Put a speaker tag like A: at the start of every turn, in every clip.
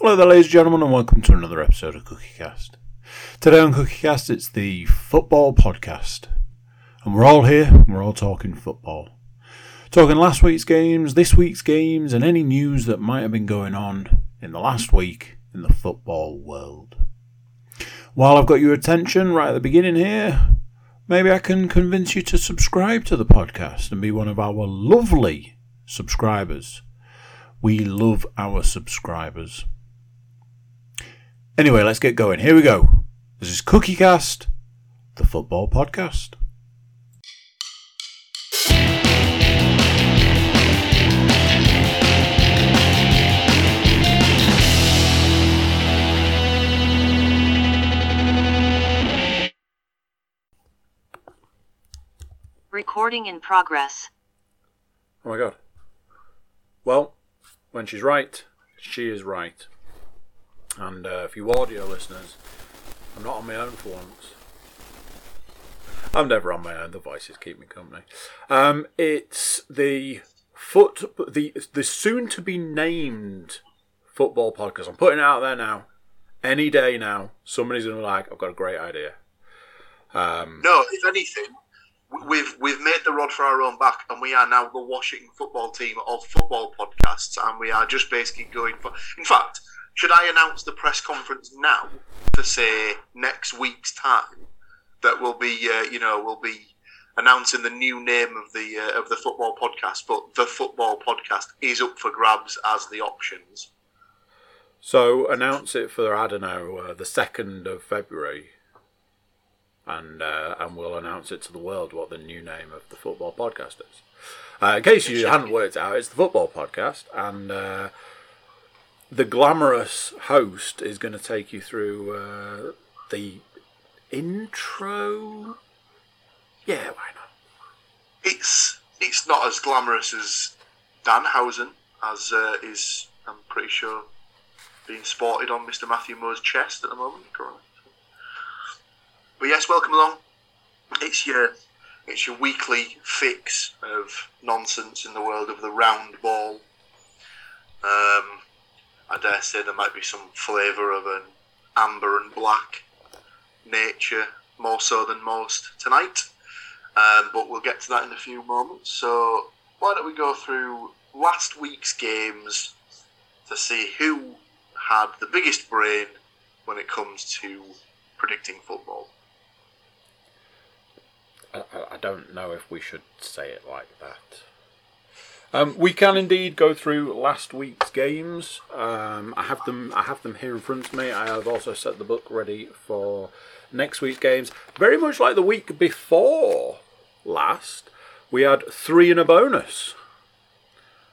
A: Hello there, ladies and gentlemen, and welcome to another episode of CookieCast. Today on CookieCast, it's the football podcast, and we're all here, and we're all talking football. Talking last week's games, this week's games, and any news that might have been going on in the last week in the football world. While I've got your attention right at the beginning here, maybe I can convince you to subscribe to the podcast and be one of our lovely subscribers. We love our subscribers. Anyway, let's get going. Here we go. This is CookieCast, the football podcast.
B: Recording in progress.
A: Oh my god. Well, when she's right, she is right. And uh, for you audio listeners, I'm not on my own for once. I'm never on my own. The voices keep me company. Um, it's the foot, the the soon to be named football podcast. I'm putting it out there now. Any day now, somebody's gonna be like, "I've got a great idea." Um,
C: No, if anything, we've we've made the rod for our own back, and we are now the Washington football team of football podcasts, and we are just basically going for. In fact, should I announce the press conference now for say next week's time? That will be, uh, you know, we'll be announcing the new name of the uh, of the football podcast, but the football podcast is up for grabs as the options.
A: So announce it for I don't know uh, the second of February, and uh, and we'll announce it to the world what the new name of the football podcast is. Uh, in case you hadn't worked out, it's the football podcast, and uh, the glamorous host is going to take you through uh, the intro. Yeah, why not?
C: It's it's not as glamorous as Danhausen, as uh, is I'm pretty sure being sported on Mr. Matthew Moore's chest at the moment. Currently. But yes, welcome along. It's your it's your weekly fix of nonsense in the world of the round ball. Um, I dare say there might be some flavour of an amber and black nature, more so than most tonight. Um, but we'll get to that in a few moments. So why don't we go through last week's games to see who had the biggest brain when it comes to predicting football.
A: I, I- don't know if we should say it like that. Um, we can indeed go through last week's games. Um, I have them. I have them here in front of me. I have also set the book ready for next week's games. Very much like the week before last, we had three in a bonus.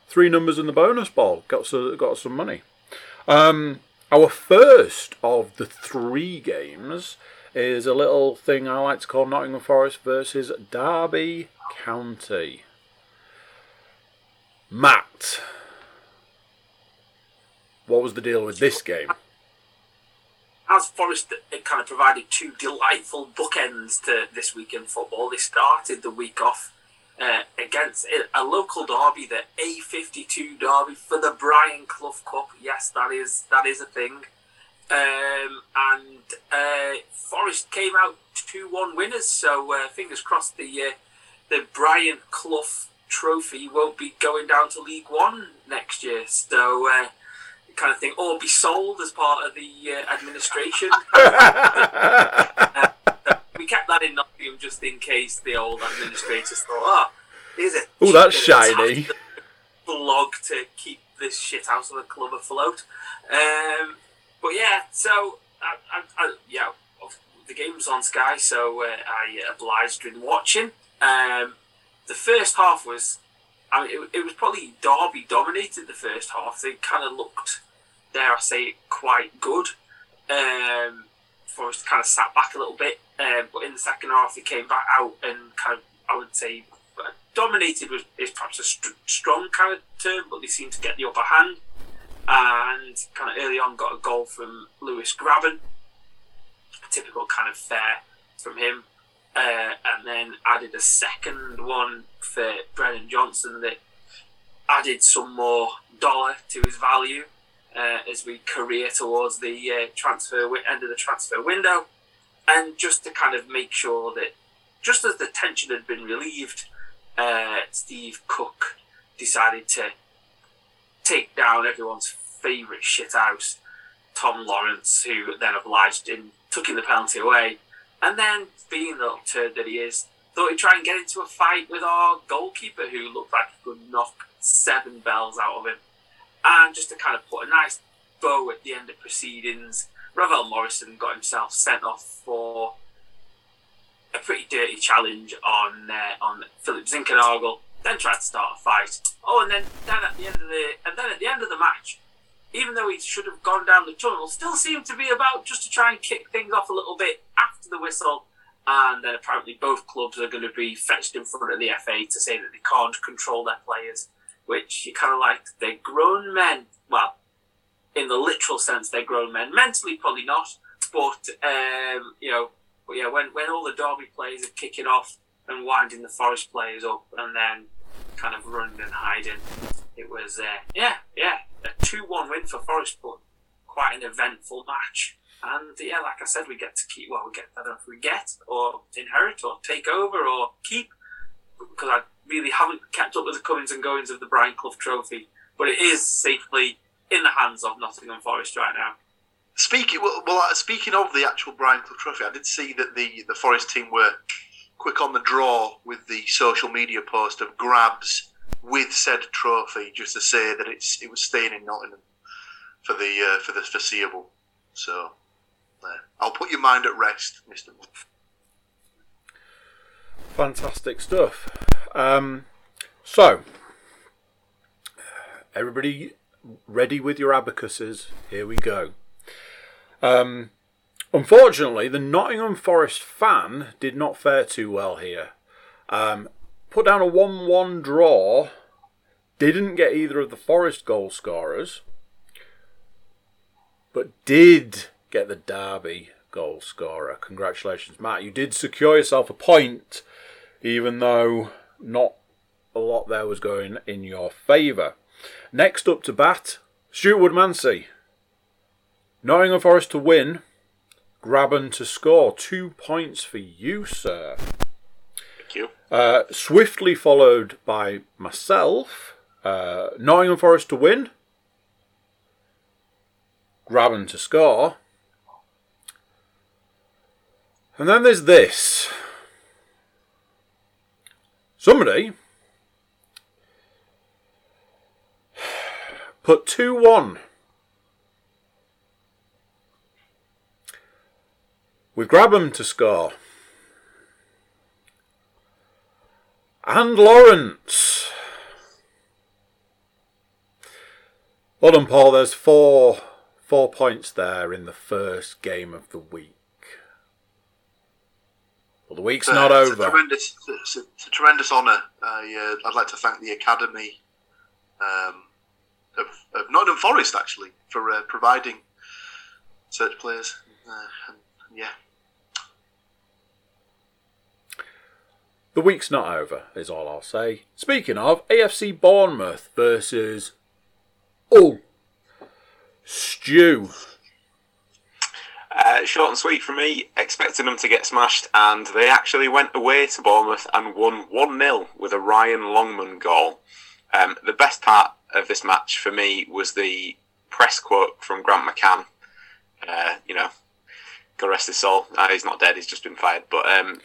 A: Three numbers in the bonus ball. Got so, got some money. Um, our first of the three games is a little thing I like to call Nottingham Forest versus Derby County. Matt, what was the deal with this game?
D: as Forest it kind of provided two delightful bookends to this weekend football. They started the week off uh, against a local derby, the A52 derby for the Brian Clough Cup. Yes, that is that is a thing. Um, and uh, Forest came out two one winners. So uh, fingers crossed the uh, the Brian Clough Trophy won't be going down to League One next year. So. Uh, kind of thing, or be sold as part of the uh, administration. Uh, we kept that in Nottingham just in case the old administrators thought, oh, here's a
A: Ooh, that's
D: cheap bit of
A: shiny.
D: blog to keep this shit out of the club afloat. Um, but yeah, so I, I, I, yeah, the game was on Sky, so uh, I obliged in watching. Um, the first half was, I mean, it, it was probably Derby dominated the first half. They kind of looked, dare I say, quite good. Um, Forest kind of sat back a little bit, um, but in the second half they came back out and kind of, I would say, uh, dominated was is perhaps a st- strong kind of term, but they seemed to get the upper hand. And kind of early on got a goal from Lewis Grabban, a typical kind of fair from him. Uh, and then added a second one for Brennan Johnson that added some more dollar to his value. uh, as we career towards the uh, transfer end of the transfer window, and just to kind of make sure that just as the tension had been relieved, uh, Steve Cook decided to take down everyone's favourite shit shithouse, Tom Lawrence, who then obliged in taking the penalty away, and then being the little turd that he is, thought he'd try and get into a fight with our goalkeeper, who looked like he could knock seven bells out of him. And just to kind of put a nice bow at the end of proceedings, Ravel Morrison got himself sent off for a pretty dirty challenge on uh, on Philip Zinckernagel. Then tried to start a fight. Oh, and then then at the end of the and then at the end of the match, even though he should have gone down the tunnel, still seemed to be about just to try and kick things off a little bit after the whistle. And then apparently both clubs are going to be fetched in front of the FA to say that they can't control their players, which you kind of like. They're grown men. Well, in the literal sense, they're grown men. Mentally, probably not. But um, you know, but yeah, when when all the Derby players are kicking off and winding the Forest players up, and then kind of running and hiding, it was uh, yeah, yeah, a two-one win for Forest, but quite an eventful match. And yeah, like I said, we get to keep. Well, we get. I don't know if we get or inherit or take over or keep because I really haven't kept up with the comings and goings of the Brian Clough Trophy. But it is safely in the hands of Nottingham Forest right now.
C: Speaking well, well, uh, speaking of the actual Brian Clough Trophy, I did see that the the Forest team were quick on the draw with the social media post of grabs with said trophy, just to say that it's it was staying in Nottingham for the uh, for the foreseeable. So uh, I'll put your mind at rest, Mister.
A: Fantastic stuff. Um, so, everybody ready with your abacuses? Here we go. Um, unfortunately, the Nottingham Forest fan did not fare too well here. Um, put down a 1 1 draw, didn't get either of the Forest goal scorers, but did get the Derby goal scorer. Congratulations, Matt. You did secure yourself a point, even though not a lot there was going in your favour. Next up to bat, Stuart Woodmansey. Nottingham Forest to win, Grabban to score. Two points for you, sir.
E: Thank you.
A: Uh, swiftly followed by myself. Uh, Nottingham Forest to win, Grabban to score. And then there's this. Somebody put 2 1 with Grabban to score. And Lawrence. Well done, Paul. There's four four points there in the first game of the week. Well, the week's not
C: it's
A: over.
C: A tremendous, it's a, it's a tremendous honour. I, uh, I'd like to thank the Academy um, of, of Nottingham Forest actually for uh, providing such players. Uh, and, yeah,
A: The week's not over, is all I'll say. Speaking of, AFC Bournemouth versus. Oh! Stew.
E: Uh, short and sweet from me, expecting them to get smashed, and they actually went away to Bournemouth and won 1 0 with a Ryan Longman goal. Um, the best part of this match for me was the press quote from Grant McCann. Uh, you know, God rest his soul. Uh, he's not dead; he's just been fired. But um,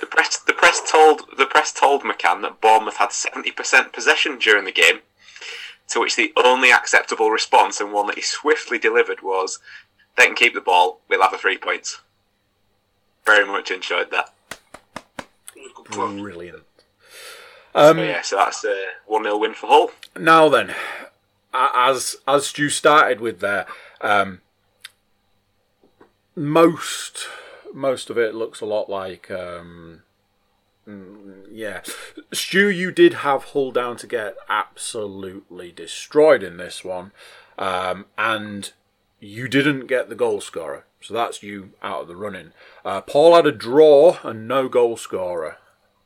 E: the press, the press told the press told McCann that Bournemouth had seventy percent possession during the game. To which the only acceptable response, and one that he swiftly delivered, was, "They can keep the ball. We'll have the three points." Very much enjoyed that.
A: Brilliant. Um,
E: So yeah, so that's a one 0 win for Hull.
A: Now then, as as Stu started with there, um, most most of it looks a lot like um, mm, yeah. Stu, you did have Hull down to get absolutely destroyed in this one, um, and you didn't get the goal scorer, so that's you out of the running. Uh, Paul had a draw and no goal scorer.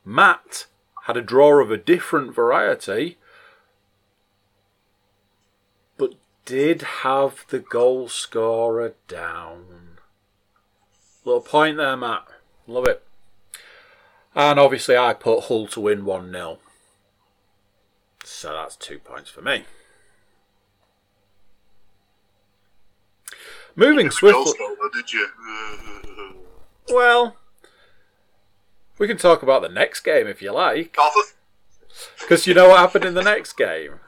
A: Matt had a draw of a different variety but did have the goal scorer down. Little point there, Matt. Love it. And obviously, I put Hull to win 1 0. So that's two points for me. Moving swiftly.
C: did you?
A: Well, we can talk about the next game if you like. Because you know what happened in the next game?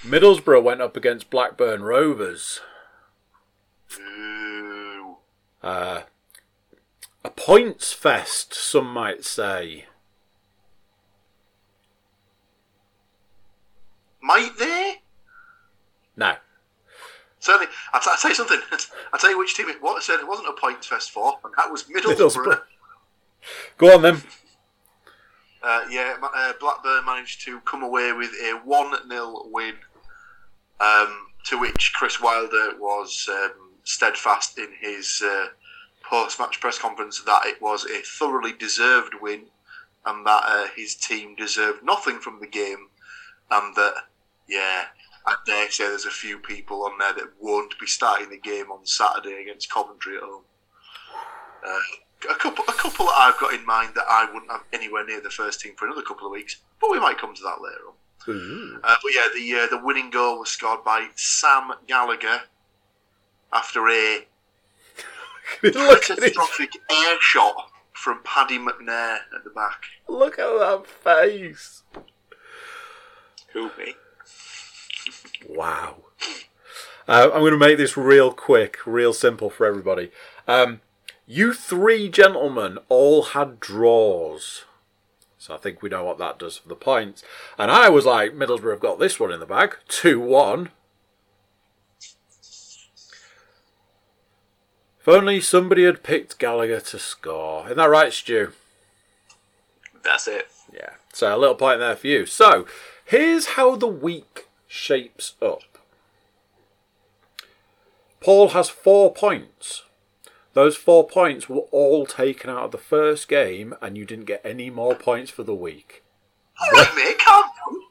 A: Middlesbrough went up against Blackburn Rovers. Uh, a points fest, some might say.
C: Might they?
A: No.
C: Certainly. I'll, t- I'll tell you something. I'll tell you which team it was. Said it wasn't a points fest for, and that was Middlesbrough.
A: Middlesbrough. Go on then.
C: Uh, yeah, uh, Blackburn managed to come away with a 1 0 win, um, to which Chris Wilder was um, steadfast in his uh, post match press conference that it was a thoroughly deserved win and that uh, his team deserved nothing from the game, and that, yeah, I dare say there's a few people on there that won't be starting the game on Saturday against Coventry at home. Uh, a couple, a couple that I've got in mind that I wouldn't have anywhere near the first team for another couple of weeks, but we might come to that later on. Uh, but yeah, the uh, the winning goal was scored by Sam Gallagher after a
A: look, at
C: catastrophic air shot from Paddy McNair at the back.
A: look at that face.
E: Who me?
A: Wow. Uh, I'm going to make this real quick, real simple for everybody. Um, you three gentlemen all had draws. So I think we know what that does for the points. And I was like, Middlesbrough have got this one in the bag. 2 1. If only somebody had picked Gallagher to score. Isn't that right, Stu?
E: That's it.
A: Yeah. So a little point there for you. So here's how the week shapes up. Paul has four points. Those four points were all taken out of the first game, and you didn't get any more points for the week.
C: All right, mate.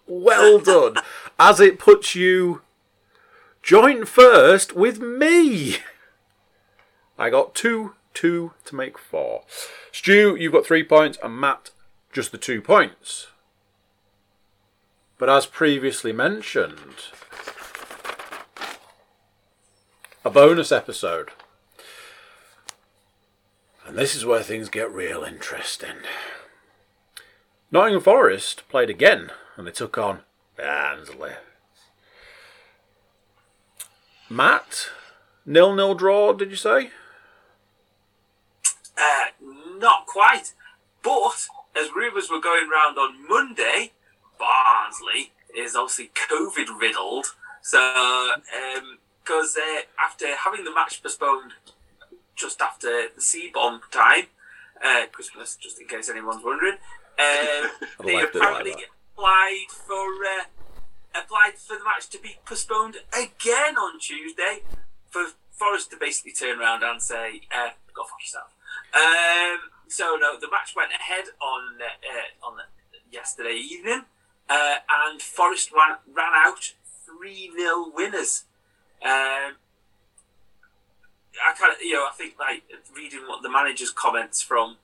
A: Well done. As it puts you joint first with me. I got two, two to make four. Stu, you've got three points, and Matt, just the two points. But as previously mentioned, a bonus episode. And this is where things get real interesting. Nottingham Forest played again and they took on Barnsley. Matt, nil nil draw, did you say?
D: Uh, not quite. But as rumours were going round on Monday, Barnsley is obviously COVID riddled. So, because uh, after having the match postponed just after the C bomb time, uh, Christmas, just in case anyone's wondering, um, they apparently applied for uh, applied for the match to be postponed again on Tuesday for Forest to basically turn around and say, uh, "Go fuck yourself." Um, so no, the match went ahead on uh, on yesterday evening, uh, and Forest ran, ran out three 0 winners. Um, I kind of, you know, I think like reading what the manager's comments from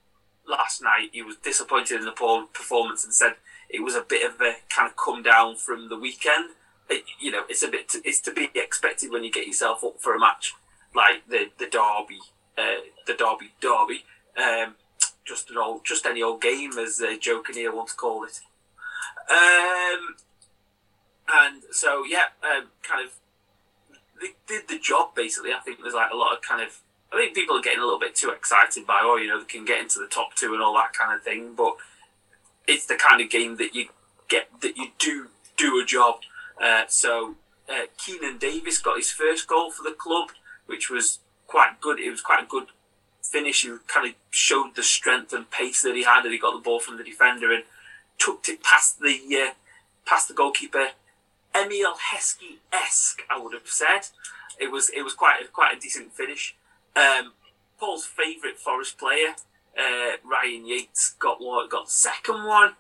D: last night, he was disappointed in the poor performance and said it was a bit of a kind of come down from the weekend. It, you know, it's a bit, to, it's to be expected when you get yourself up for a match like the the derby, uh, the derby derby. Um, just an old, just any old game, as uh, Joe Kinnear to call it. Um, and so yeah, um, kind of they did the job basically. I think there's like a lot of kind of. I think people are getting a little bit too excited by, oh, you know, they can get into the top two and all that kind of thing. But it's the kind of game that you get that you do do a job. Uh, so uh, Keinan Davis got his first goal for the club, which was quite good. It was quite a good finish. He kind of showed the strength and pace that he had, and he got the ball from the defender and tucked it past the uh, past the goalkeeper. Emile Heskey esque, I would have said. It was it was quite a, quite a decent finish. Um, Paul's favourite Forest player, uh, Ryan Yates, got got the second one,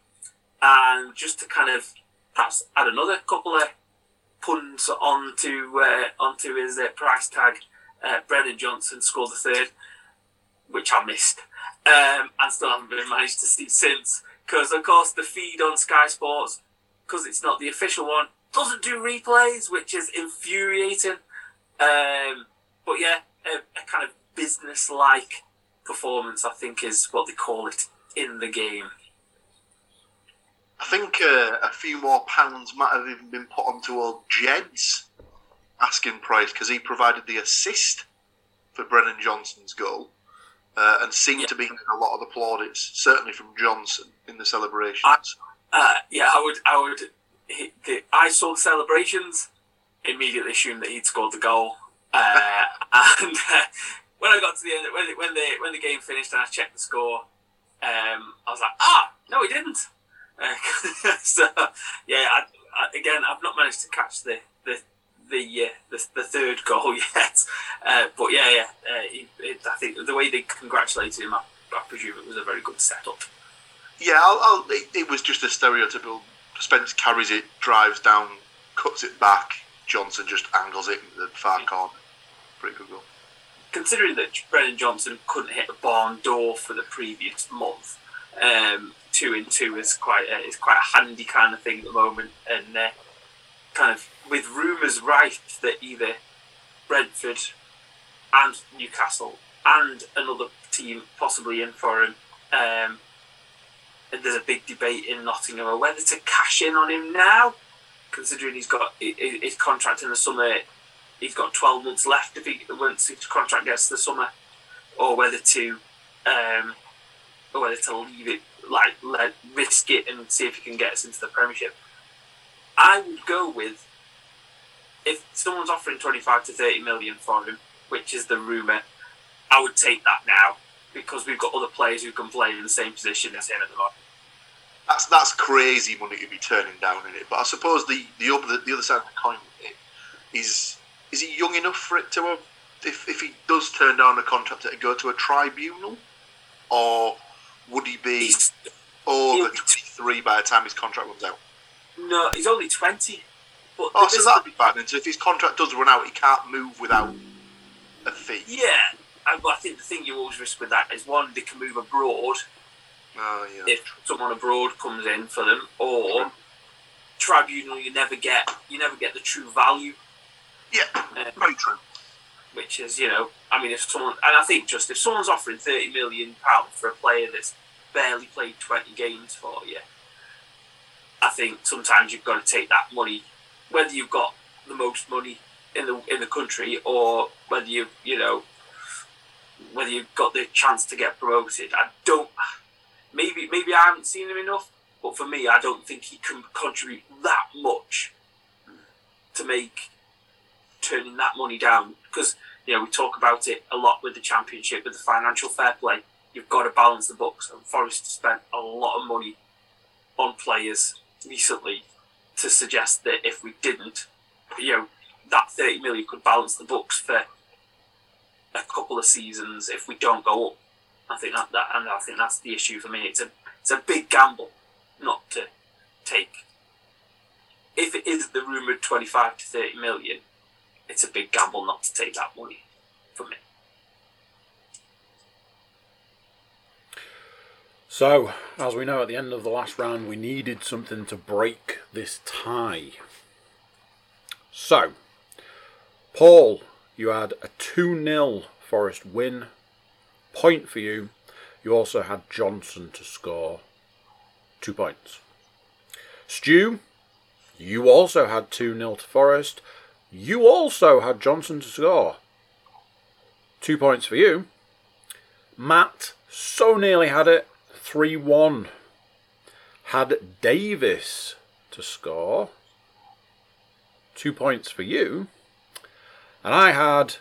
D: and just to kind of perhaps add another couple of puns onto uh, onto his uh, price tag. Uh, Brennan Johnson scored the third, which I missed, um, and still haven't been managed to see since. Because of course the feed on Sky Sports, because it's not the official one, doesn't do replays, which is infuriating. Um, but yeah, a, a kind of business-like performance, I think, is what they call it in the game.
C: I think uh, a few more pounds might have even been put onto old Djed's asking price because he provided the assist for Brennan Johnson's goal uh, and seemed
D: Yeah.
C: to be getting a lot of the plaudits, certainly from Johnson in the celebrations.
D: Uh, yeah, I would, I would. He, the, I saw the celebrations, immediately assumed that he'd scored the goal, uh, and uh, when I got to the end, when when the when the game finished and I checked the score, um, I was like, ah, no, he didn't. So yeah, I, I, again, I've not managed to catch the the the uh, the, the third goal yet, uh, but yeah, yeah, uh, he, it, I think the way they congratulated him, I, I presume it was a very good setup.
C: Yeah, I'll, I'll, it, it was just a stereotypical. Spence carries it, drives down, cuts it back. Johnson just angles it into the far corner. Pretty good goal.
D: considering that Brennan Johnson couldn't hit a barn door for the previous month, um, two in two is quite a, is quite a handy kind of thing at the moment, and kind of with rumours rife that either Brentford and Newcastle and another team possibly in for him. Um, and there's a big debate in Nottingham whether to cash in on him now, considering he's got hi- hi- his contract in the summer he's got 12 months left if he once his contract gets to the summer, or whether to um, or whether to leave it like let risk it and see if he can get us into the Premiership. I would go with if someone's offering 25 to 30 million for him, which is the rumor. I would take that now because we've got other players who can play in the same position as him at the moment.
C: That's that's crazy money to be turning down in it. But I suppose the the other the other side of the coin with it is is he young enough for it to have, if if he does turn down a contract to go to a tribunal, or would he be
D: He's,
C: over twenty three by the time his contract runs out?
D: no, he's only 20. But
C: Oh, so that'd be fine. And so if his contract does run out, he can't move without a fee.
D: Yeah, but I think the thing you always risk with that is one, they can move abroad
C: Oh yeah.
D: if someone abroad comes in for them, or tribunal you never get you never get the true value,
C: Yeah.
D: uh,
C: Very true.
D: which is you know I mean if someone and I think just if someone's offering thirty million pounds for a player that's barely played twenty games for you, I think sometimes you've got to take that money, whether you've got the most money in the in the country or whether you you know whether you've got the chance to get promoted. I don't. Maybe maybe I haven't seen him enough, but for me, I don't think he can contribute that much to make turning that money down. Because you know we talk about it a lot with the championship, with the financial fair play. You've got to balance the books, and Forest spent a lot of money on players recently to suggest that if we didn't, you know, that thirty million could balance the books for a couple of seasons if we don't go up. I think that, that and I think that's the issue for me. It's a it's a big gamble not to take. If it is the rumored twenty five to thirty million, it's a big gamble not to take that money for me.
A: So, as we know, at the end of the last round, we needed something to break this tie. So, Paul, you had a 2 0 Forest win. Point for you. You also had Johnson to score two points. Stu, you also had 2 0 to Forest. You also had Johnson to score. Two points for you. Matt so nearly had it. 3 1. Had Davis to score. Two points for you. And I had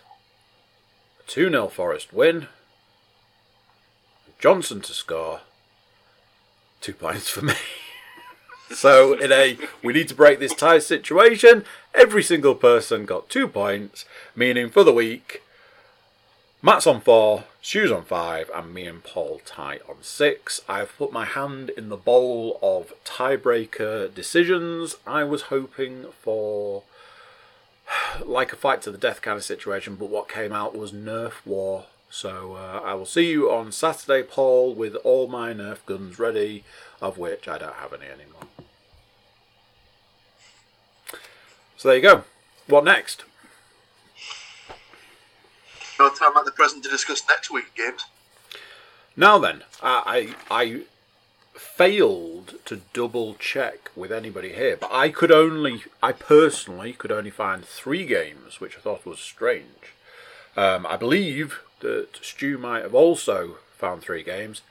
A: a 2 0 Forest win. Johnson to score. Two points for me. so, in a we need to break this tie situation, every single person got two points, meaning for the week, Matt's on four, Stu's on five, and me and Paul tie on six. I've put my hand in the bowl of tiebreaker decisions. I was hoping for like a fight to the death kind of situation, but what came out was Nerf War. So uh, I will see you on Saturday, Paul, with all my Nerf guns ready, of which I don't have any anymore. So there you go. What next?
C: No time at the present to discuss next week's games.
A: Now then, I I, I failed to double check with anybody here, but I could only, I personally could only find three games, which I thought was strange. Um, I believe that Stu might have also found three games.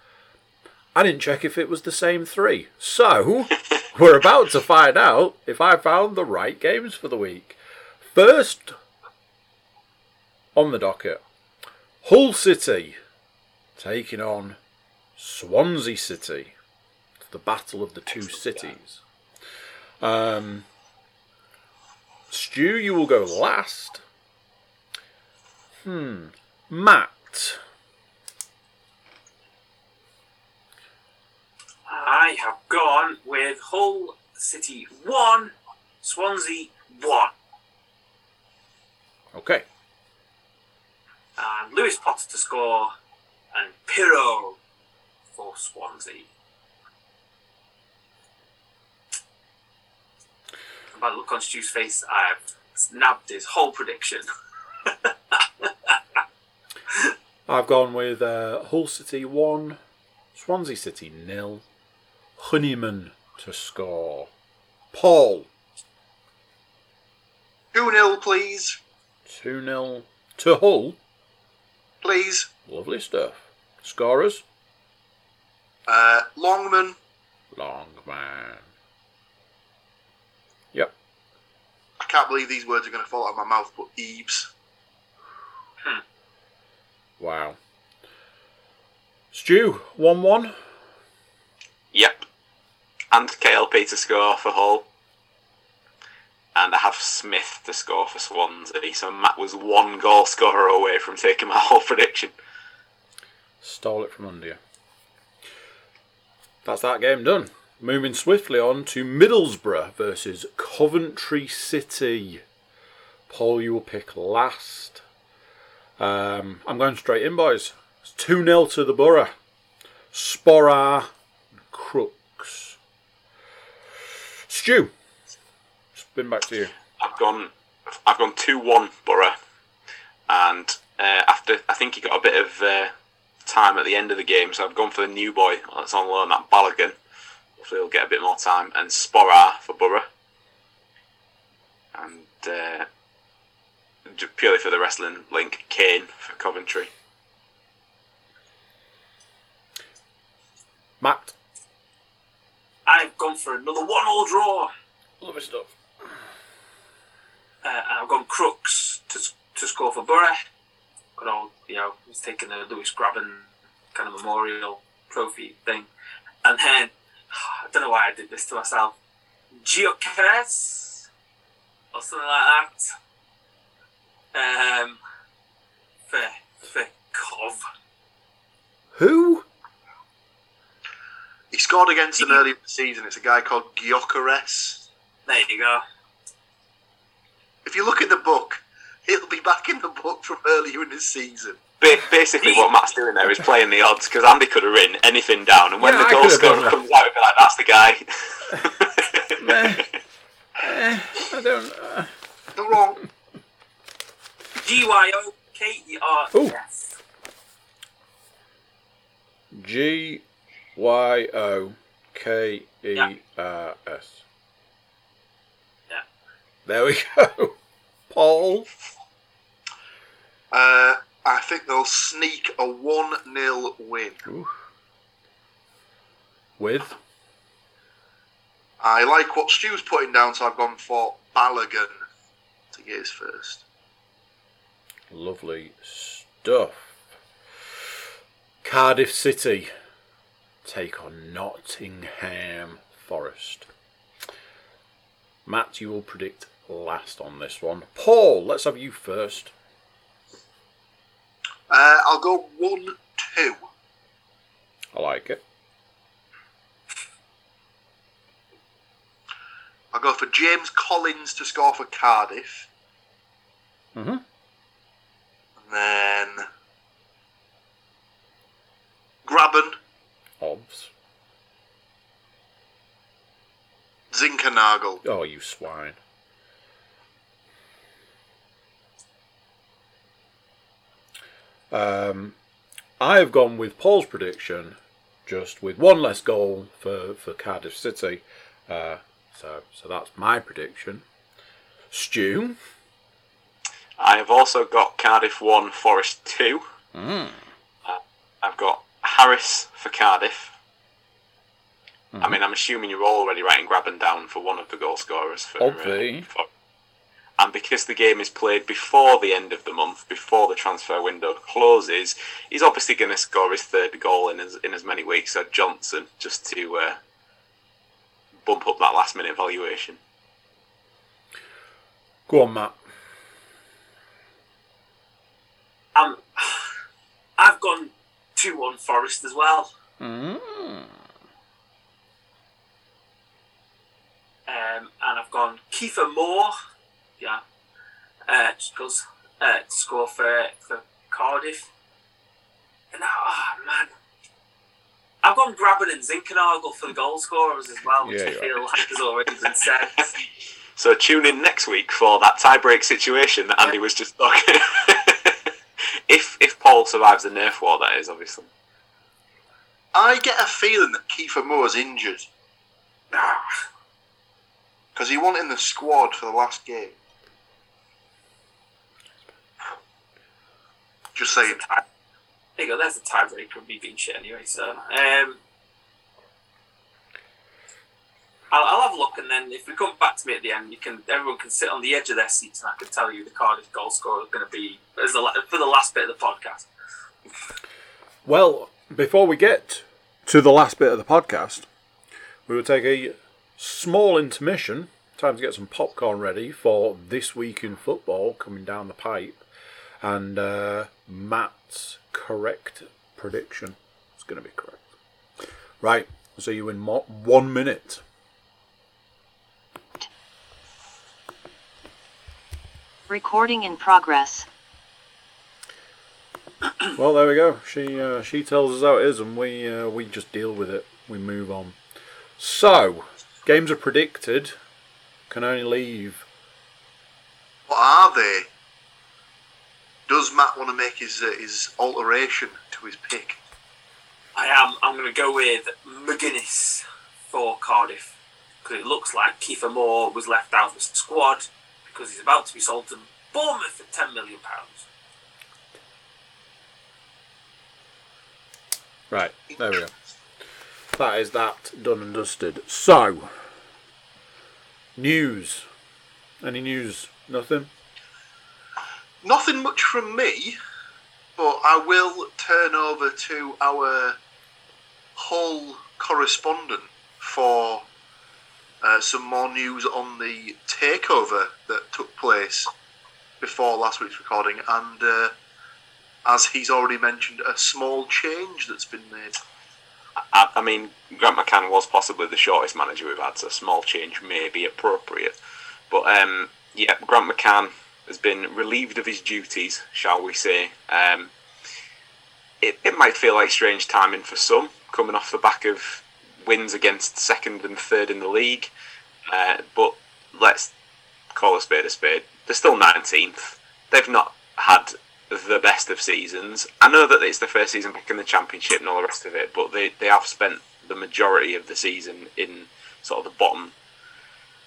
A: I didn't check if it was the same three, so we're about to find out if I found the right games for the week. First on the docket, Hull City taking on Swansea City. The battle of the two cities. Um, Stu, you will go last. Hmm. Matt.
D: I have gone with Hull City 1, Swansea 1.
A: Okay.
D: And Lewis Potter to score, and Piroe for Swansea. By the look on Stu's face, I've snapped his whole prediction.
A: I've gone with uh, Hull City 1, Swansea City nil, Honeyman to score. Paul
C: 2 0, please.
A: 2 0 to Hull.
C: Please.
A: Lovely stuff. Scorers?
C: Uh, Longman,
A: Long man. Yep.
C: I can't believe these words are going to fall out of my mouth, but Eaves.
A: Wow. Stew, 1 1.
E: Yep. And KLP to score for Hull. And I have Smith to score for Swansea. So Matt was one goal scorer away from taking my whole prediction.
A: Stole it from under you. That's that game done. Moving swiftly on to Middlesbrough versus Coventry City. Paul, you will pick last. Um, I'm going straight in, boys. It's 2 0 to the Borough. Sporar, Crooks. Stu, spin back to you.
E: I've gone, I've gone two one Borough, and uh, after I think he got a bit of uh, time at the end of the game, so I've gone for the new boy that's on loan, that Balogun. Hopefully he'll get a bit more time, and Sporar for Borough, and uh, purely for the wrestling link, Kane for Coventry.
A: Matt.
D: I've gone for another one all draw.
A: Lovely stuff.
D: Uh, I've gone Crooks to, to score for Borough. Good old, you know, he's taking a Lewis Grabban kind of memorial trophy thing. And then, I don't know why I did this to myself. Gyökeres, or something like that. Um, for, for Cov.
A: Who?
C: He scored against them early in the season. It's a guy called Gyökeres.
D: There you go.
C: If you look at the book, he'll be back in the book from earlier in the season.
E: Ba- basically, what Matt's doing there is playing the odds because Andy could have written anything down, and when
A: Yeah,
E: the goal
A: could have done
E: scorer comes out, he'll be like, "That's the guy."
A: Meh. Eh, I don't. Uh,
C: Not wrong.
D: G Y O K E R
A: Ooh.
D: S.
A: G Y O K E R S. There we go. Paul.
C: Uh, I think they'll sneak a 1 0 win.
A: With
C: I like what Stu's putting down, so I've gone for Balogun to get his first.
A: lovely stuff. Cardiff City take on Nottingham Forest. Matt, you will predict last on this one. Paul, let's have you first.
C: Uh, I'll go 1 2.
A: I like it.
C: I'll go for James Collins to score for Cardiff.
A: Mhm.
C: And then Grabban,
A: Obs.
C: Zinckernagel.
A: Oh, you swine. Um, I have gone with Paul's prediction, just with one less goal for, for Cardiff City. Uh, so, so that's my prediction. Stu.
E: I have also got Cardiff 1, Forest 2.
A: Mm.
E: I've got Harris for Cardiff. I
A: Mhm.
E: mean, I'm assuming you're already writing Grabban down for one of the goal scorers for. uh,
A: Obvi.
E: for- and because the game is played before the end of the month, before the transfer window closes, he's obviously going to score his third goal in as in as many weeks as Johnson, just to uh, bump up that last minute valuation.
A: Go on, Matt.
D: Um, I've gone 2 1 Forest as well.
A: Mm.
D: Um, and I've gone Kieffer Moore. Yeah. Uh, just goes uh, to score for, for Cardiff. And oh, man. I've gone Grabban and Zinckernagel for the goal scorers as well, which
A: Yeah,
D: I
A: you
D: feel like has already been said.
E: So tune in next week for that tie-break situation that Andy was just talking. if if Paul survives the nerf war, that is obviously.
C: I get a feeling that Kieffer Moore's injured because he wasn't in the squad for the last game. Just saying.
D: there you go, there's a tiebreaker of me being shit anyway, so. Um, I'll, I'll have a look, and then if we come back to me at the end, you can everyone can sit on the edge of their seats, and I can tell you the Cardiff goal scorer is going to be as the, for the last bit of the podcast.
A: Well, before we get to the last bit of the podcast, we will take a small intermission. Time to get some popcorn ready for this week in football coming down the pipe, and uh, Matt's correct prediction is going to be correct. Right, I'll see you in mo- one minute.
B: Recording in progress.
A: Well, there we go. She uh, she tells us how it is, and we uh, we just deal with it. We move on. So, games are predicted. Can only leave.
C: What are they? Does Matt want to make his uh, his alteration to his pick?
D: I am. I'm going to go with McGuinness for Cardiff because it looks like Kieffer Moore was left out of the squad because he's about to be sold to Bournemouth for ten million pounds.
A: Right, there we go. That is that done and dusted. So, news. Any news? Nothing.
C: Nothing much from me, but I will turn over to our Hull correspondent for uh, some more news on the takeover that took place before last week's recording, and uh, as he's already mentioned, a small change that's been made.
E: I, I mean, Grant McCann was possibly the shortest manager we've had, so a small change may be appropriate. But um, yeah, Grant McCann has been relieved of his duties, shall we say. Um, it, it might feel like strange timing for some, coming off the back of wins against second and third in the league. Uh, but let's call a spade a spade. They're still 19th. They've not had the best of seasons. I know that it's the first season back in the championship and all the rest of it, but they, they have spent the majority of the season in sort of the bottom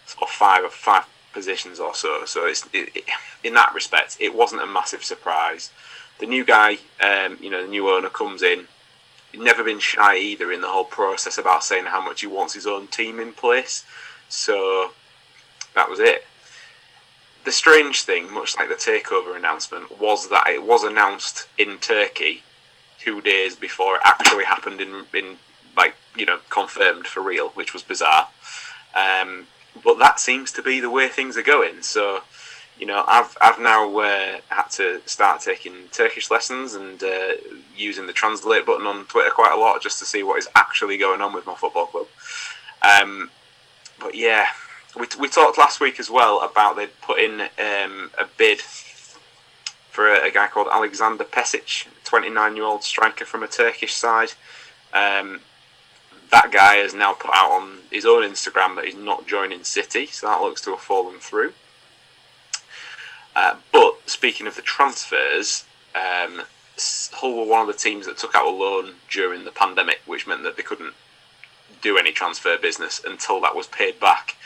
E: sort of five or five positions or so. So it's it, it, in that respect, it wasn't a massive surprise. The new guy, um, you know, the new owner comes in. Never been shy either in the whole process about saying how much he wants his own team in place. So that was it. The strange thing, much like the takeover announcement, was that it was announced in Turkey two days before it actually happened in in like you know confirmed for real, which was bizarre. Um, but that seems to be the way things are going. So, you know, I've I've now uh, had to start taking Turkish lessons and uh, using the translate button on Twitter quite a lot just to see what is actually going on with my football club. Um, but yeah, we, we talked last week as well about they'd put in um, a bid for a, a guy called Alexander Pesic, 29 year old striker from a Turkish side. Um, that guy has now put out on his own Instagram that he's not joining City, so that looks to have fallen through. Uh, but speaking of the transfers, um, Hull were one of the teams that took out a loan during the pandemic, which meant that they couldn't do any transfer business until that was paid back.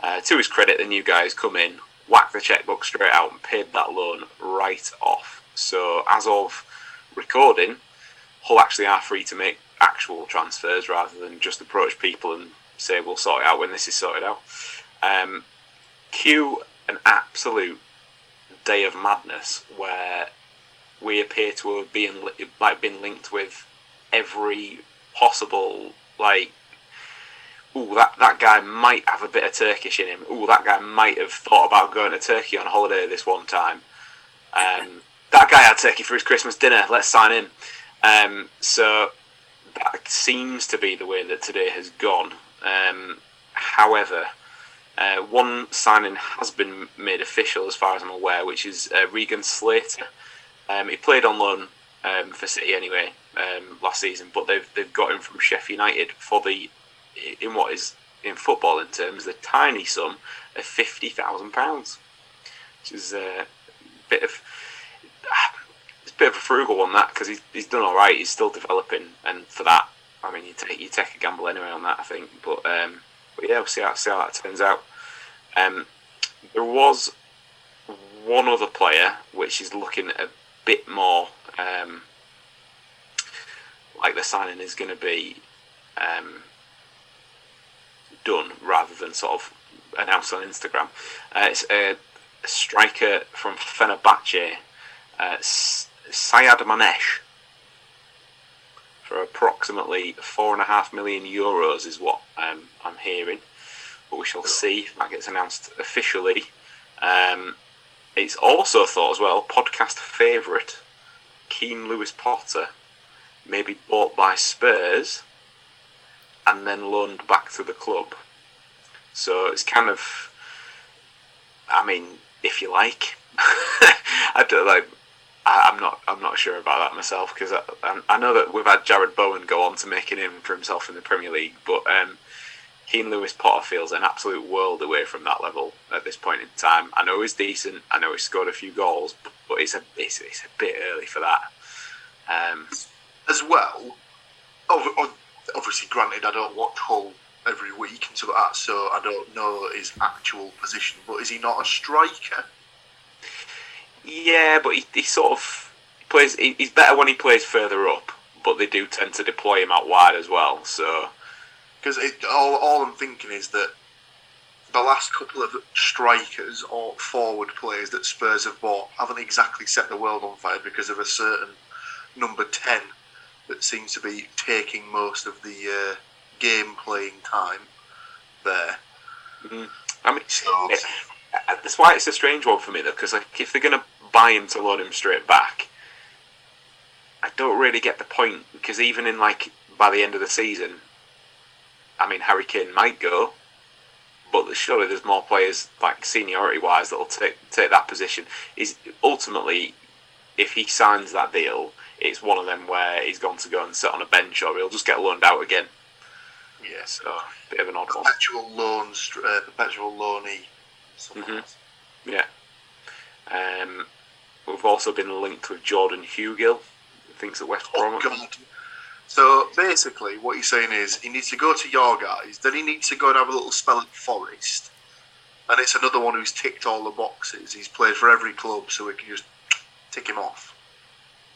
E: Uh, to his credit, the new guys come in, whack the checkbook straight out, and paid that loan right off. So, as of recording, Hull actually are free to make actual transfers rather than just approach people and say we'll sort it out when this is sorted out. Um, cue an absolute day of madness where we appear to have been like been linked with every possible like ooh that that guy might have a bit of Turkish in him. Ooh that guy might have thought about going to Turkey on holiday this one time. Um, that guy had turkey for his Christmas dinner. Let's sign in. Um, so that seems to be the way that today has gone. Um, however, uh, one signing has been made official, as far as I'm aware, which is uh, Regan Slater. Um, he played on loan um, for City anyway um, last season, but they've they've got him from Sheffield United for the in what is in football in terms the tiny sum of fifty thousand pounds, which is uh, a bit of bit of a frugal one that because he's, he's done all right. He's still developing, and for that, I mean, you take you take a gamble anyway on that, I think. But um, but yeah, we'll see how see how that turns out. Um, there was one other player which is looking a bit more um, like the signing is going to be um, done rather than sort of announced on Instagram. Uh, it's a, a, striker from Fenerbahce, uh, Sayyadmanesh, for approximately four and a half million euros, is what um, I'm hearing. But we shall see if that gets announced officially. Um, it's also thought as well, podcast favourite, Keane Lewis Potter, may be bought by Spurs and then loaned back to the club. So it's kind of, I mean, if you like, I don't like. I, am not. I'm not sure about that myself because I, I, know that we've had Jarrod Bowen go on to make a name for himself in the Premier League, but um, and Lewis Potter feels an absolute world away from that level at this point in time. I know he's decent. I know he's scored a few goals, but, but it's a it's, it's a bit early for that. Um,
C: As well, obviously, granted, I don't watch Hull every week and stuff like that, so I don't know his actual position. But is he not a striker?
E: Yeah, but he, he sort of plays. He, he's better when he plays further up, but they do tend to deploy him out wide as well. So
C: because all all I'm thinking is that the last couple of strikers or forward players that Spurs have bought haven't exactly set the world on fire because of a certain number ten that seems to be taking most of the uh, game playing time there.
E: Mm-hmm. I mean, so, it, that's why it's a strange one for me though, because like if they're going him to load him straight back, I don't really get the point because even in like by the end of the season, I mean Harry Kane might go, but surely there's more players like seniority wise that'll take take that position. Is ultimately if he signs that deal, it's one of them where he's gone to go and sit on a bench or he'll just get loaned out again.
C: Yeah,
E: so bit of an odd
C: perpetual one. loan, uh, perpetual loanee.
E: Mm-hmm. Yeah. Um, we've also been linked with Jordan Hugill, thinks at West Brom.
C: Oh, so basically, what he's saying is he needs to go to your guys, then he needs to go and have a little spell at Forest, and it's another one who's ticked all the boxes. He's played for every club, so we can just tick him off.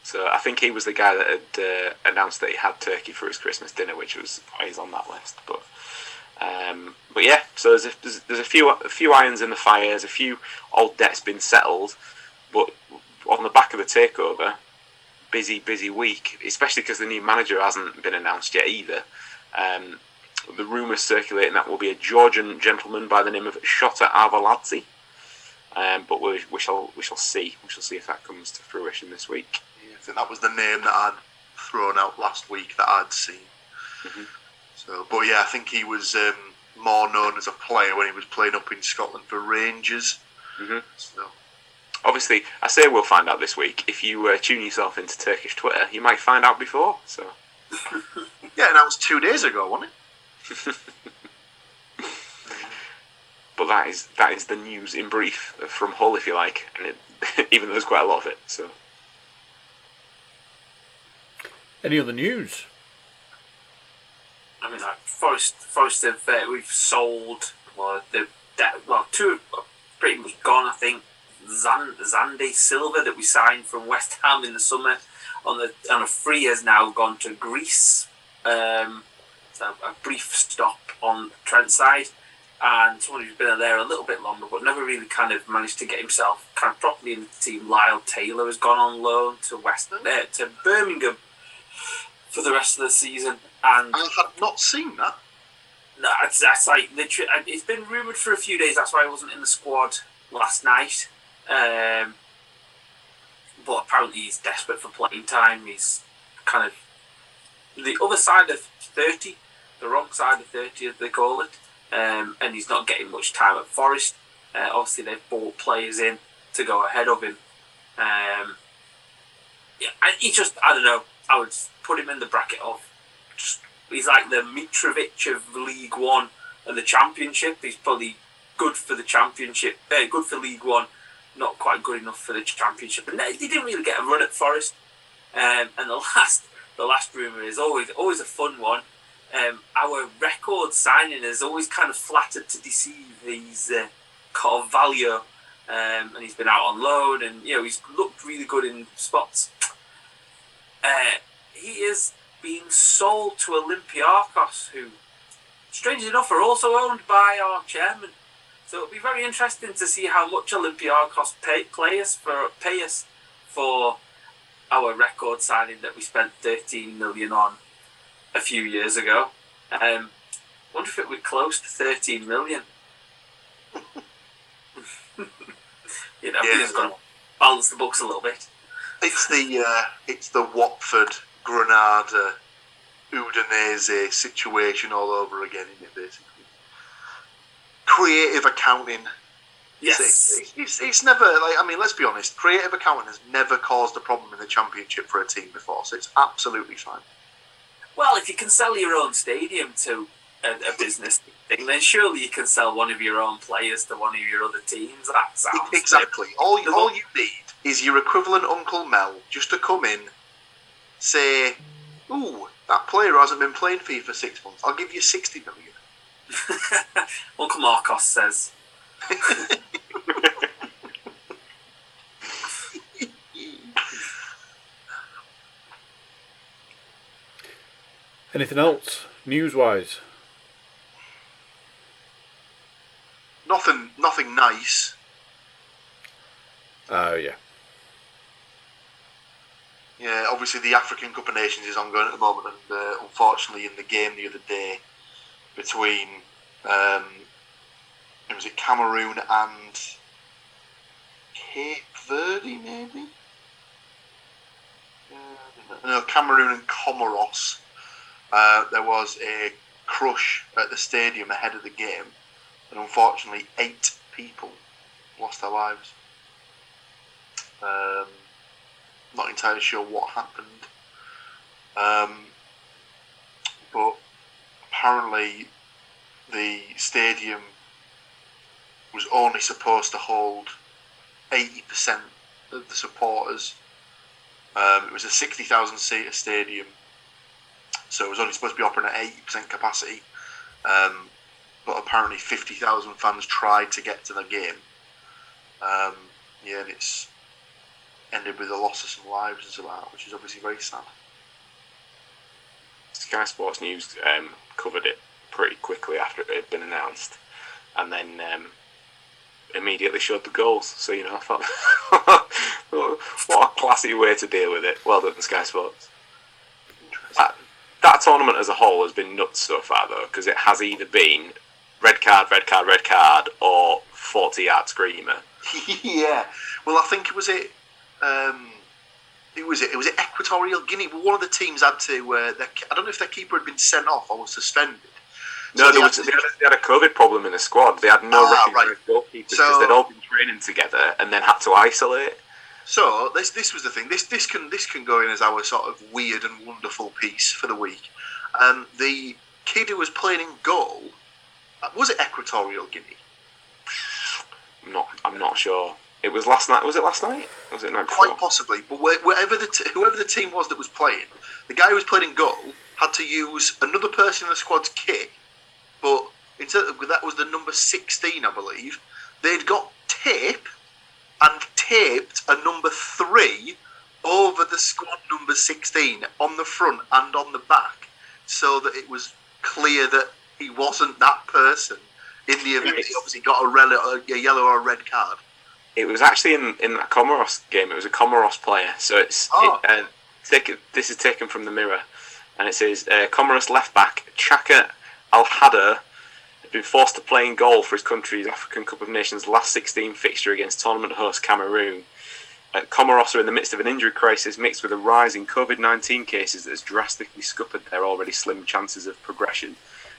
E: So I think he was the guy that had uh, announced that he had turkey for his Christmas dinner, which was why he's on that list. But um, but yeah, so there's a, there's, there's, a few a few irons in the fire. There's a few old debts been settled, but on the back of the takeover, busy busy week, especially because the new manager hasn't been announced yet either. Um, the rumours circulating that will be a Georgian gentleman by the name of Shota Arveladze. Um, but we, we shall we shall see. We shall see if that comes to fruition this week.
C: Yeah, I think that was the name that I'd thrown out last week that I'd seen. Mm-hmm. So, but yeah, I think he was um, more known as a player when he was playing up in Scotland for Rangers.
E: Mm-hmm.
C: So,
E: obviously, I say we'll find out this week. If you uh, tune yourself into Turkish Twitter, you might find out before. So
C: Yeah, and that was two days ago, wasn't it?
E: but that is that is the news in brief from Hull, if you like, and it, even though there's quite a lot of it. So
A: Any other news?
D: I mean, like Forest, Forest have uh, we've sold well, the that well two are pretty much gone. I think Zan, Xande Silva that we signed from West Ham in the summer on the on a free has now gone to Greece. Um, so a brief stop on Trent side, and someone who's been there a little bit longer, but never really kind of managed to get himself kind of properly in the team. Lyle Taylor has gone on loan to West uh, to Birmingham for the rest of the season, and
C: I had not seen that.
D: no, that's, that's like literally. It's been rumored for a few days. That's why I wasn't in the squad last night. Um, but apparently he's desperate for playing time. He's kind of the other side of thirty, the wrong side of thirty, as they call it. Um, and he's not getting much time at Forest. Uh, obviously, they've bought players in to go ahead of him. Um, yeah, he just I don't know. I would put him in the bracket of just he's like the Mitrovic of League One and the Championship. He's probably good for the Championship, uh, good for League One, not quite good enough for the Championship. And they, didn't really get a run at Forest. Um, and the last, the last rumor is always always a fun one. Um, our record signing is always kind of flattered to deceive these uh, Carvalho, um, and he's been out on loan, and you know he's looked really good in spots. Uh, he is being sold to Olympiacos, who, strangely enough, are also owned by our chairman. So it'll be very interesting to see how much Olympiacos pay, play us for pay us for our record signing that we spent 13 million on a few years ago. Um, wonder if it would close to 13 million. you know,
C: Yeah.
D: he's going to balance the books a little bit.
C: It's the uh, it's the Watford Granada Udinese situation all over again, isn't it? Basically, creative accounting.
D: Yes.
C: It's, it's, it's never like I mean, let's be honest. Creative accounting has never caused a problem in the championship for a team before, so it's absolutely fine.
D: Well, if you can sell your own stadium to a, a business thing, then surely you can sell one of your own players to one of your other teams. That sounds
C: Exactly. All you, all you need is your equivalent Uncle Mel just to come in, say, "Ooh, that player hasn't been playing for you for six months. I'll give you sixty million.
D: Uncle Marcos says.
A: Anything else news wise?
C: Nothing, nothing nice.
A: Oh yeah.
C: Yeah, obviously the African Cup of Nations is ongoing at the moment, and uh, unfortunately, in the game the other day between um, was it Cameroon and Cape Verde, maybe. Uh, no, Cameroon and Comoros. Uh, there was a crush at the stadium ahead of the game, and unfortunately, eight people lost their lives. Um, not entirely sure what happened. Um, but apparently, the stadium was only supposed to hold 80% of the supporters. Um, it was a 60,000 seater stadium, so it was only supposed to be operating at 80% capacity. Um, but apparently, 50,000 fans tried to get to the game. Um, yeah, and it's ended with the loss of some lives and so that, which is obviously very sad.
E: Sky Sports News um, covered it pretty quickly after it had been announced, and then um, immediately showed the goals. So you know, I thought, what a classy way to deal with it. Well done, Sky Sports. That, that tournament as a whole has been nuts so far, though, because it has either been red card, red card, red card, or forty-yard screamer.
C: yeah. Well, I think it was it. Um, it was it. It was it Equatorial Guinea. Well, one of the teams had to. Uh, their, I don't know if their keeper had been sent off or was suspended,
E: No,
C: So
E: there
C: they
E: was,
C: had
E: they,
C: to-
E: had, they had a COVID problem in the squad. They had no
C: Ah,
E: recognised goalkeepers because
C: So-
E: they'd all been training together and then had to isolate.
C: So this this was the thing. This this can this can go in as our sort of weird and wonderful piece for the week. Um, the kid who was playing in goal uh, was it Equatorial Guinea?
E: I'm not, I'm not sure. It was last night. Was it last night? Was it night
C: Quite possibly, but wh- wherever the t- whoever the team was that was playing, the guy who was playing in goal had to use another person in the squad's kit, but instead of, that was the number sixteen, I believe. They'd got tape and taped a number three over the squad number sixteen on the front and on the back, so that it was clear that he wasn't that person. In the event he obviously got a, rel- a yellow or a red card.
E: It was actually in, in that Comoros game. It was a Comoros player. So it's
C: Oh.
E: it, uh, take, this is taken from the Mirror, and it says uh, Comoros left back Chaka Al Hader had been forced to play in goal for his country's African Cup of Nations last 16 fixture against tournament host Cameroon. Uh, Comoros are in the midst of an injury crisis mixed with a rise in COVID 19 cases that has drastically scuppered their already slim chances of progression.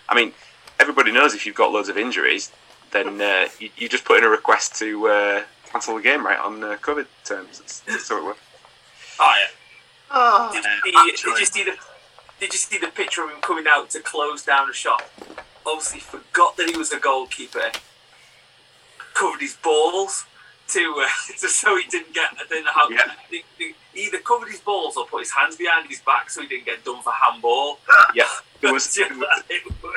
E: I mean, everybody knows if you've got loads of injuries, then uh, you, you just put in a request to uh, cancel the game, right, on uh, COVID terms. That's, that's how it works.
D: Oh yeah.
C: Oh,
D: Did you, see,
C: actually.
D: did you see the Did you see the picture of him coming out to close down a shop? Obviously, forgot that he was a goalkeeper. Covered his balls to uh, to so he didn't get. I don't know how.
E: Yeah.
D: he- he either covered his balls or put his hands behind his back so he didn't get done for handball.
E: Yeah, there was
D: Just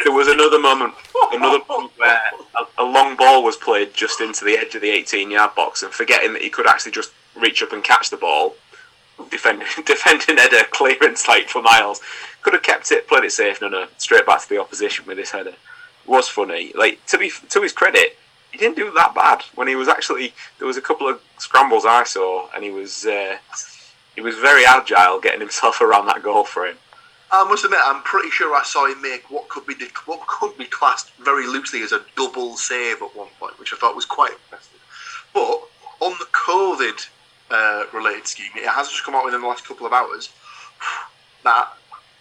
E: there was another moment, another moment where a, a long ball was played just into the edge of the 18-yard box, and forgetting that he could actually just reach up and catch the ball, defending defending header clearance like for miles, could have kept it, played it safe. No, no, straight back to the opposition with his header. It was funny. Like to be to his credit, he didn't do that bad when he was actually. There was a couple of scrambles I saw, and he was uh, he was very agile getting himself around that goal frame.
C: I must admit, I'm pretty sure I saw him make what could be what could be classed very loosely as a double save at one point, which I thought was quite impressive. But on the COVID uh, related scheme, it has just come out within the last couple of hours that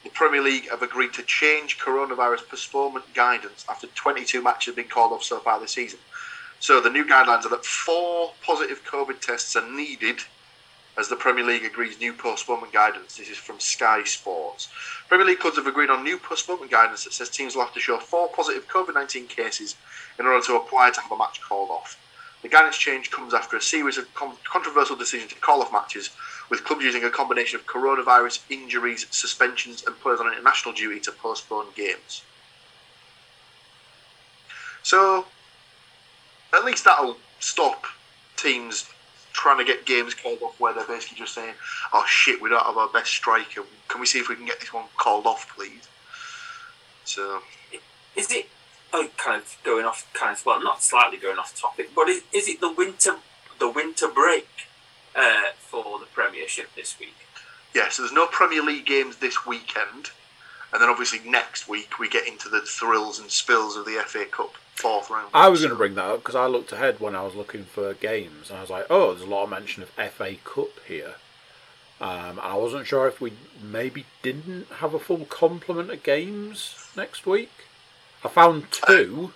C: the Premier League have agreed to change coronavirus postponement guidance after 22 matches have been called off so far this season. So the new guidelines are that four positive COVID tests are needed as the Premier League agrees new postponement guidance. This is from Sky Sports. Premier League clubs have agreed on new postponement guidance that says teams will have to show four positive COVID 19 cases in order to apply to have a match called off. The guidance change comes after a series of con- controversial decisions to call off matches, with clubs using a combination of coronavirus, injuries, suspensions, and players on international duty to postpone games. So, at least that'll stop teams trying to get games called off where they're basically just saying, "Oh shit, we don't have our best striker. Can we see if we can get this one called off, please?" So,
D: Is it? Oh, kind of going off, kind of well, not slightly going off topic, but is, is it the winter, the winter break uh, for the Premiership this week?
C: yeah, so there's no Premier League games this weekend, and then obviously next week we get into the thrills and spills of the FA Cup fourth round.
A: I was going to bring that up because I looked ahead when I was looking for games, and I was like, "Oh, there's a lot of mention of FA Cup here." Um, and I wasn't sure if we maybe didn't have a full complement of games next week. I found two.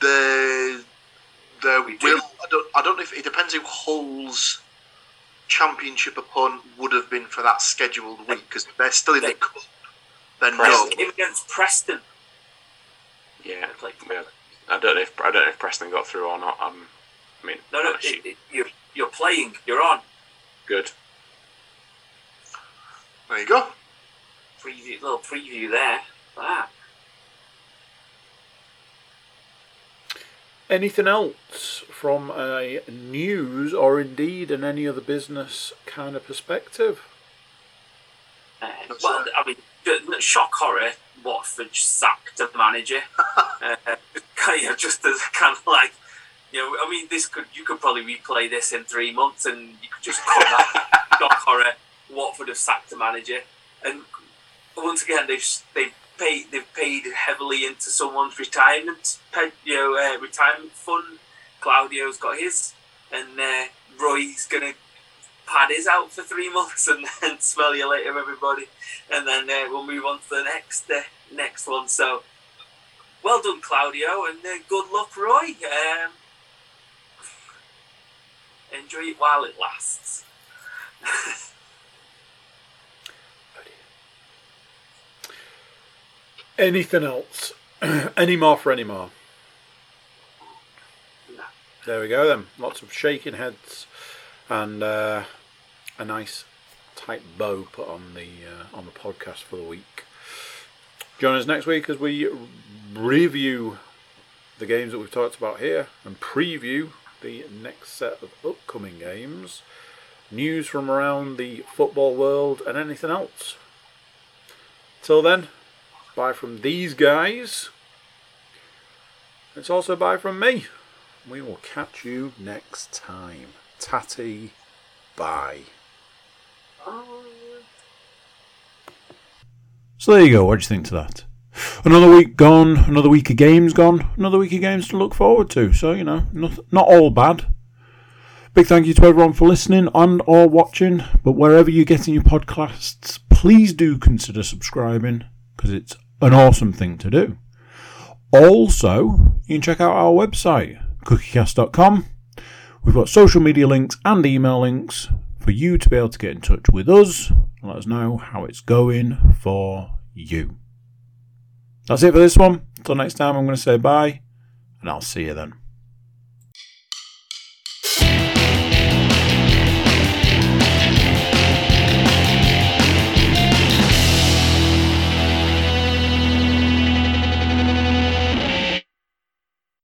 C: There, there
D: We
C: will.
D: do.
C: I don't. I don't know if it depends who Hull's championship opponent would have been for that scheduled week because they're still in the cup. Then no.
E: Preston.
D: Game against Preston.
E: Yeah,
D: They played-
E: yeah. I don't know if I don't know if Preston got through or not. Um, I mean,
D: No, no, it, it, you're you're playing. You're on.
E: good.
C: There you go.
D: Preview, little preview there. Ah,
A: Anything else from a news or indeed in any other business kind of perspective?
D: uh, well. I mean, shock horror. Watford sacked a manager. uh, kind of just as kind of like, you know, I mean, this could you could probably replay this in three months, and you could just come back. shock horror. Watford have sacked a manager, and once again they've they've paid they've paid heavily into someone's retirement, you know, uh, retirement fund. Claudio's got his, and uh, Roy's gonna pad his out for three months, and then smell you later, everybody. And then uh, we'll move on to the next uh, next one. So well done, Claudio, and uh, good luck, Roy. Um, enjoy it while it lasts.
A: Anything else? any more for any more?
D: No.
A: There we go then. Lots of shaking heads and uh, a nice tight bow put on the uh, on the podcast for the week. Join us next week as we review the games that we've talked about here and preview the next set of upcoming games, news from around the football world, and anything else. Till then, bye from these guys. It's also bye from me. We will catch you next time. Tatty, bye. So there you go. What do you think to that? Another week gone, another week of games gone, another week of games to look forward to. So you know, not not all bad. Big thank you to everyone for listening and or watching. But wherever you're getting your podcasts, please do consider subscribing because it's an awesome thing to do. Also, you can check out our website, cookiecast.com. We've got social media links and email links for you to be able to get in touch with us let us know how it's going for you. That's it for this one. Until next time, I'm going to say bye, and I'll see you then.